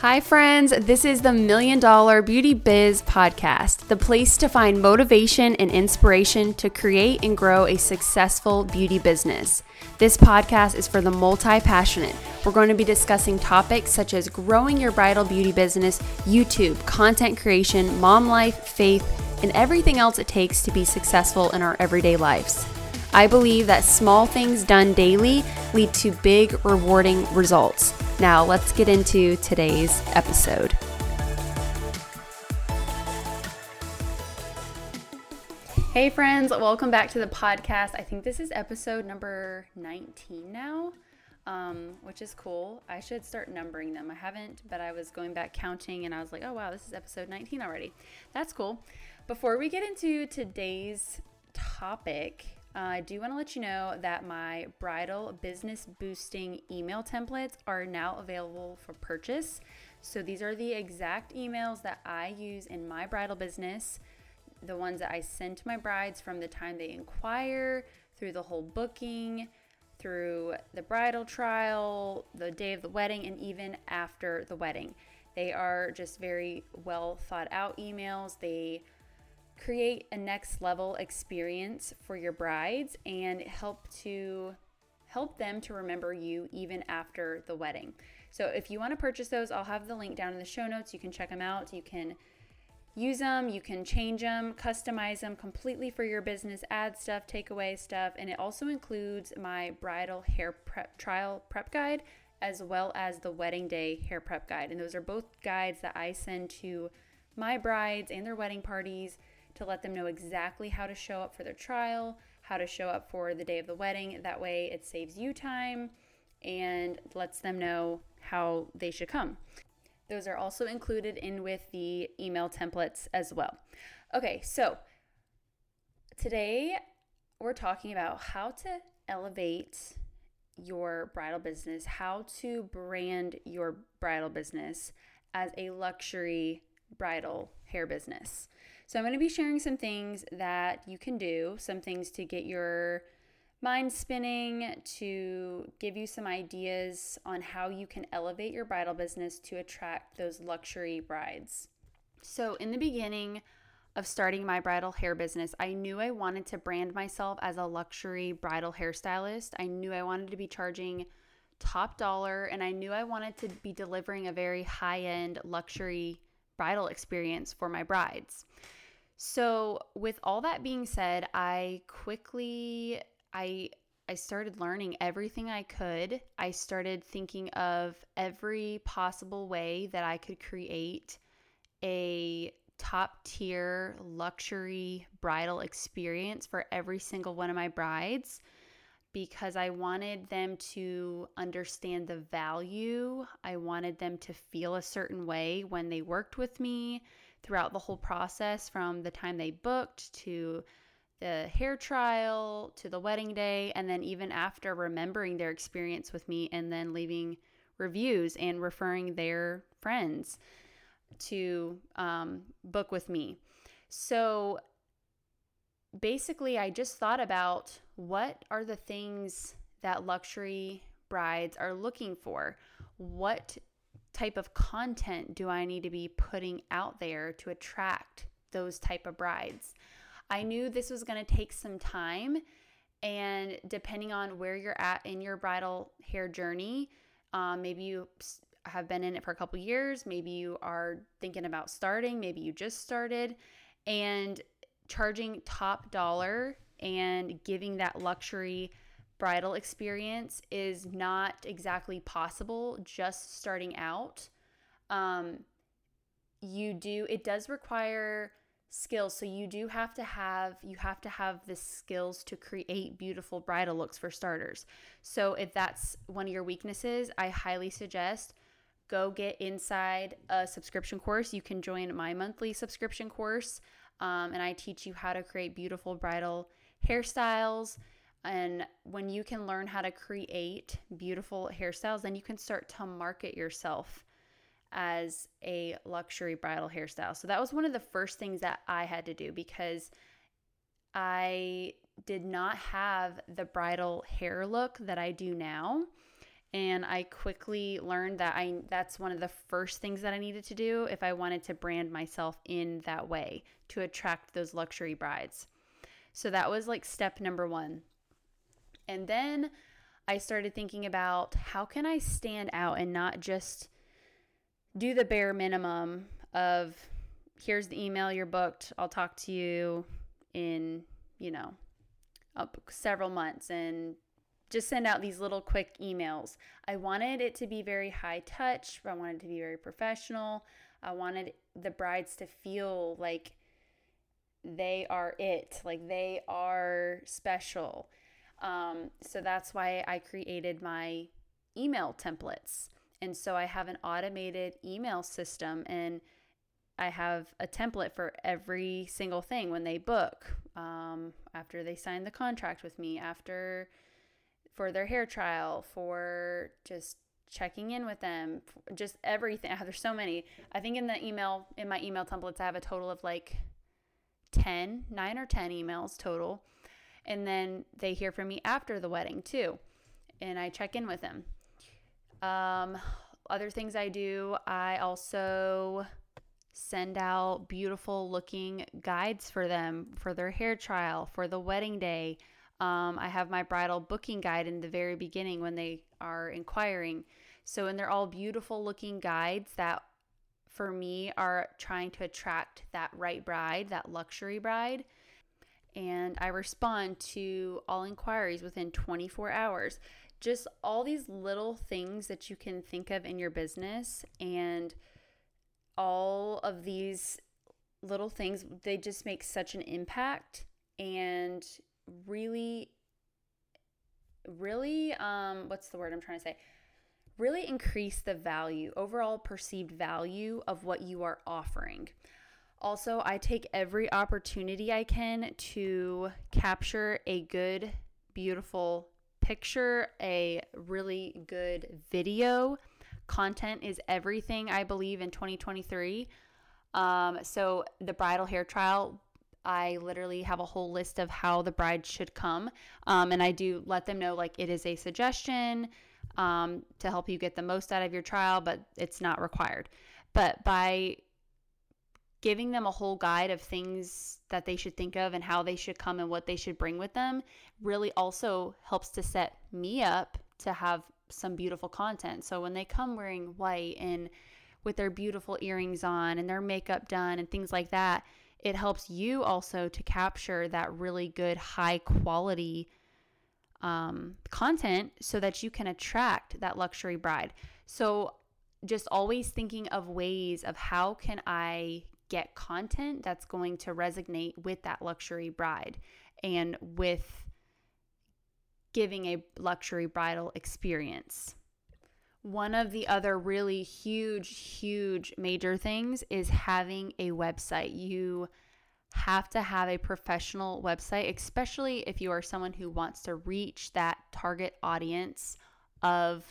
Hi, friends. This is the Million Dollar Beauty Biz Podcast, the place to find motivation and inspiration to create and grow a successful beauty business. This podcast is for the multi passionate. We're going to be discussing topics such as growing your bridal beauty business, YouTube, content creation, mom life, faith, and everything else it takes to be successful in our everyday lives. I believe that small things done daily lead to big, rewarding results. Now, let's get into today's episode. Hey, friends, welcome back to the podcast. I think this is episode number 19 now, um, which is cool. I should start numbering them. I haven't, but I was going back counting and I was like, oh, wow, this is episode 19 already. That's cool. Before we get into today's topic, uh, I do want to let you know that my bridal business boosting email templates are now available for purchase. So these are the exact emails that I use in my bridal business, the ones that I send to my brides from the time they inquire through the whole booking, through the bridal trial, the day of the wedding, and even after the wedding. They are just very well thought out emails. They create a next level experience for your brides and help to help them to remember you even after the wedding. So if you want to purchase those, I'll have the link down in the show notes. You can check them out. You can use them, you can change them, customize them completely for your business, add stuff, take away stuff, and it also includes my bridal hair prep trial prep guide as well as the wedding day hair prep guide. And those are both guides that I send to my brides and their wedding parties to let them know exactly how to show up for their trial, how to show up for the day of the wedding. That way, it saves you time and lets them know how they should come. Those are also included in with the email templates as well. Okay, so today we're talking about how to elevate your bridal business, how to brand your bridal business as a luxury bridal hair business. So, I'm going to be sharing some things that you can do, some things to get your mind spinning, to give you some ideas on how you can elevate your bridal business to attract those luxury brides. So, in the beginning of starting my bridal hair business, I knew I wanted to brand myself as a luxury bridal hairstylist. I knew I wanted to be charging top dollar and I knew I wanted to be delivering a very high end luxury bridal experience for my brides. So, with all that being said, I quickly I I started learning everything I could. I started thinking of every possible way that I could create a top tier luxury bridal experience for every single one of my brides because I wanted them to understand the value. I wanted them to feel a certain way when they worked with me throughout the whole process from the time they booked to the hair trial to the wedding day, and then even after remembering their experience with me and then leaving reviews and referring their friends to um, book with me. So basically, I just thought about what are the things that luxury brides are looking for? What type of content do I need to be putting out there to attract those type of brides? I knew this was going to take some time and depending on where you're at in your bridal hair journey, um, maybe you have been in it for a couple years, maybe you are thinking about starting, maybe you just started, and charging top dollar and giving that luxury bridal experience is not exactly possible just starting out. Um, you do, it does require skills. So you do have to have, you have to have the skills to create beautiful bridal looks for starters. So if that's one of your weaknesses, I highly suggest go get inside a subscription course. You can join my monthly subscription course, um, and I teach you how to create beautiful bridal hairstyles and when you can learn how to create beautiful hairstyles, then you can start to market yourself as a luxury bridal hairstyle. So that was one of the first things that I had to do because I did not have the bridal hair look that I do now. and I quickly learned that I that's one of the first things that I needed to do if I wanted to brand myself in that way to attract those luxury brides. So that was like step number 1. And then I started thinking about how can I stand out and not just do the bare minimum of here's the email you're booked. I'll talk to you in, you know, up several months and just send out these little quick emails. I wanted it to be very high touch, I wanted it to be very professional. I wanted the brides to feel like they are it, like they are special. Um, so that's why I created my email templates. And so I have an automated email system and I have a template for every single thing when they book, um, after they sign the contract with me, after for their hair trial, for just checking in with them, just everything. There's so many. I think in the email, in my email templates, I have a total of like 10, nine or 10 emails total. And then they hear from me after the wedding too. And I check in with them. Um, other things I do, I also send out beautiful looking guides for them for their hair trial, for the wedding day. Um, I have my bridal booking guide in the very beginning when they are inquiring. So, and they're all beautiful looking guides that for me are trying to attract that right bride, that luxury bride. And I respond to all inquiries within 24 hours. Just all these little things that you can think of in your business and all of these little things, they just make such an impact and really, really, um, what's the word I'm trying to say? Really increase the value, overall perceived value of what you are offering. Also, I take every opportunity I can to capture a good, beautiful picture, a really good video content is everything, I believe, in 2023. Um, so the bridal hair trial, I literally have a whole list of how the bride should come. Um, and I do let them know like it is a suggestion um, to help you get the most out of your trial, but it's not required. But by giving them a whole guide of things that they should think of and how they should come and what they should bring with them really also helps to set me up to have some beautiful content. So when they come wearing white and with their beautiful earrings on and their makeup done and things like that, it helps you also to capture that really good, high quality um, content so that you can attract that luxury bride. So just always thinking of ways of how can I get content that's going to resonate with that luxury bride and with giving a luxury bridal experience. One of the other really huge, huge major things is having a website. You have to have a professional website, especially if you are someone who wants to reach that target audience of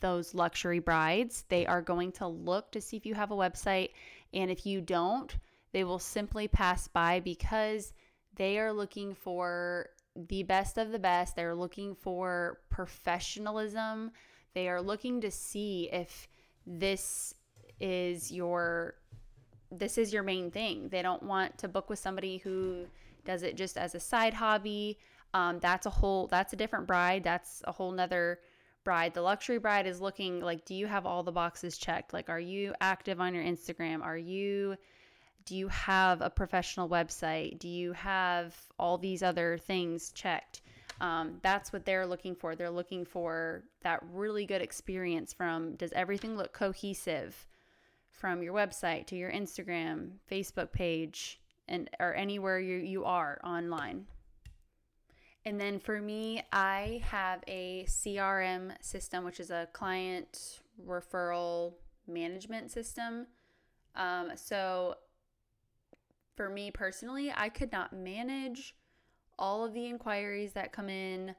those luxury brides. They are going to look to see if you have a website. And if you don't, they will simply pass by because they are looking for the best of the best. They're looking for professionalism. They are looking to see if this is your this is your main thing. They don't want to book with somebody who does it just as a side hobby. Um, that's a whole that's a different bride. That's a whole nother bride. The luxury bride is looking like, do you have all the boxes checked? Like, are you active on your Instagram? Are you do you have a professional website? Do you have all these other things checked? Um, that's what they're looking for. They're looking for that really good experience from does everything look cohesive from your website to your Instagram, Facebook page, and or anywhere you, you are online. And then for me, I have a CRM system, which is a client referral management system. Um, so for me personally, I could not manage all of the inquiries that come in,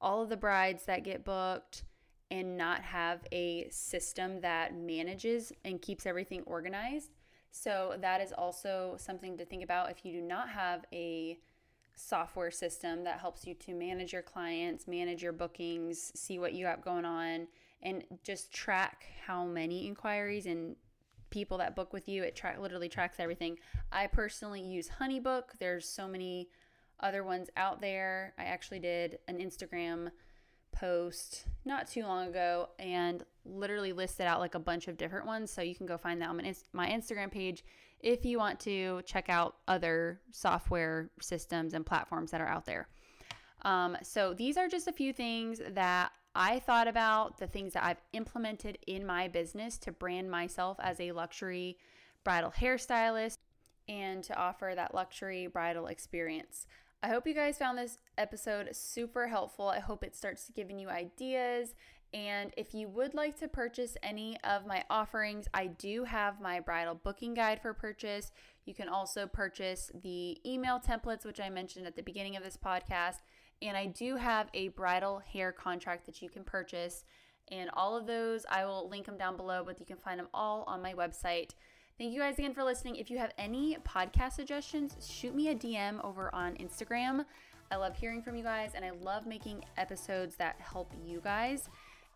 all of the brides that get booked, and not have a system that manages and keeps everything organized. So, that is also something to think about if you do not have a software system that helps you to manage your clients, manage your bookings, see what you got going on, and just track how many inquiries and people that book with you. It tra- literally tracks everything. I personally use Honeybook. There's so many other ones out there. I actually did an Instagram post not too long ago and literally listed out like a bunch of different ones. So you can go find that on my Instagram page if you want to check out other software systems and platforms that are out there. Um, so these are just a few things that I thought about, the things that I've implemented in my business to brand myself as a luxury bridal hairstylist and to offer that luxury bridal experience. I hope you guys found this episode super helpful. I hope it starts giving you ideas. And if you would like to purchase any of my offerings, I do have my bridal booking guide for purchase. You can also purchase the email templates, which I mentioned at the beginning of this podcast. And I do have a bridal hair contract that you can purchase. And all of those, I will link them down below, but you can find them all on my website. Thank you guys again for listening. If you have any podcast suggestions, shoot me a DM over on Instagram. I love hearing from you guys and I love making episodes that help you guys.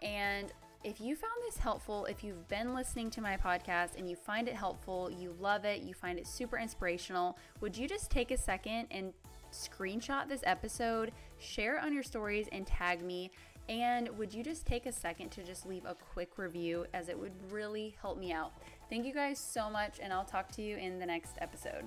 And if you found this helpful, if you've been listening to my podcast and you find it helpful, you love it, you find it super inspirational, would you just take a second and screenshot this episode, share it on your stories, and tag me? And would you just take a second to just leave a quick review as it would really help me out? Thank you guys so much, and I'll talk to you in the next episode.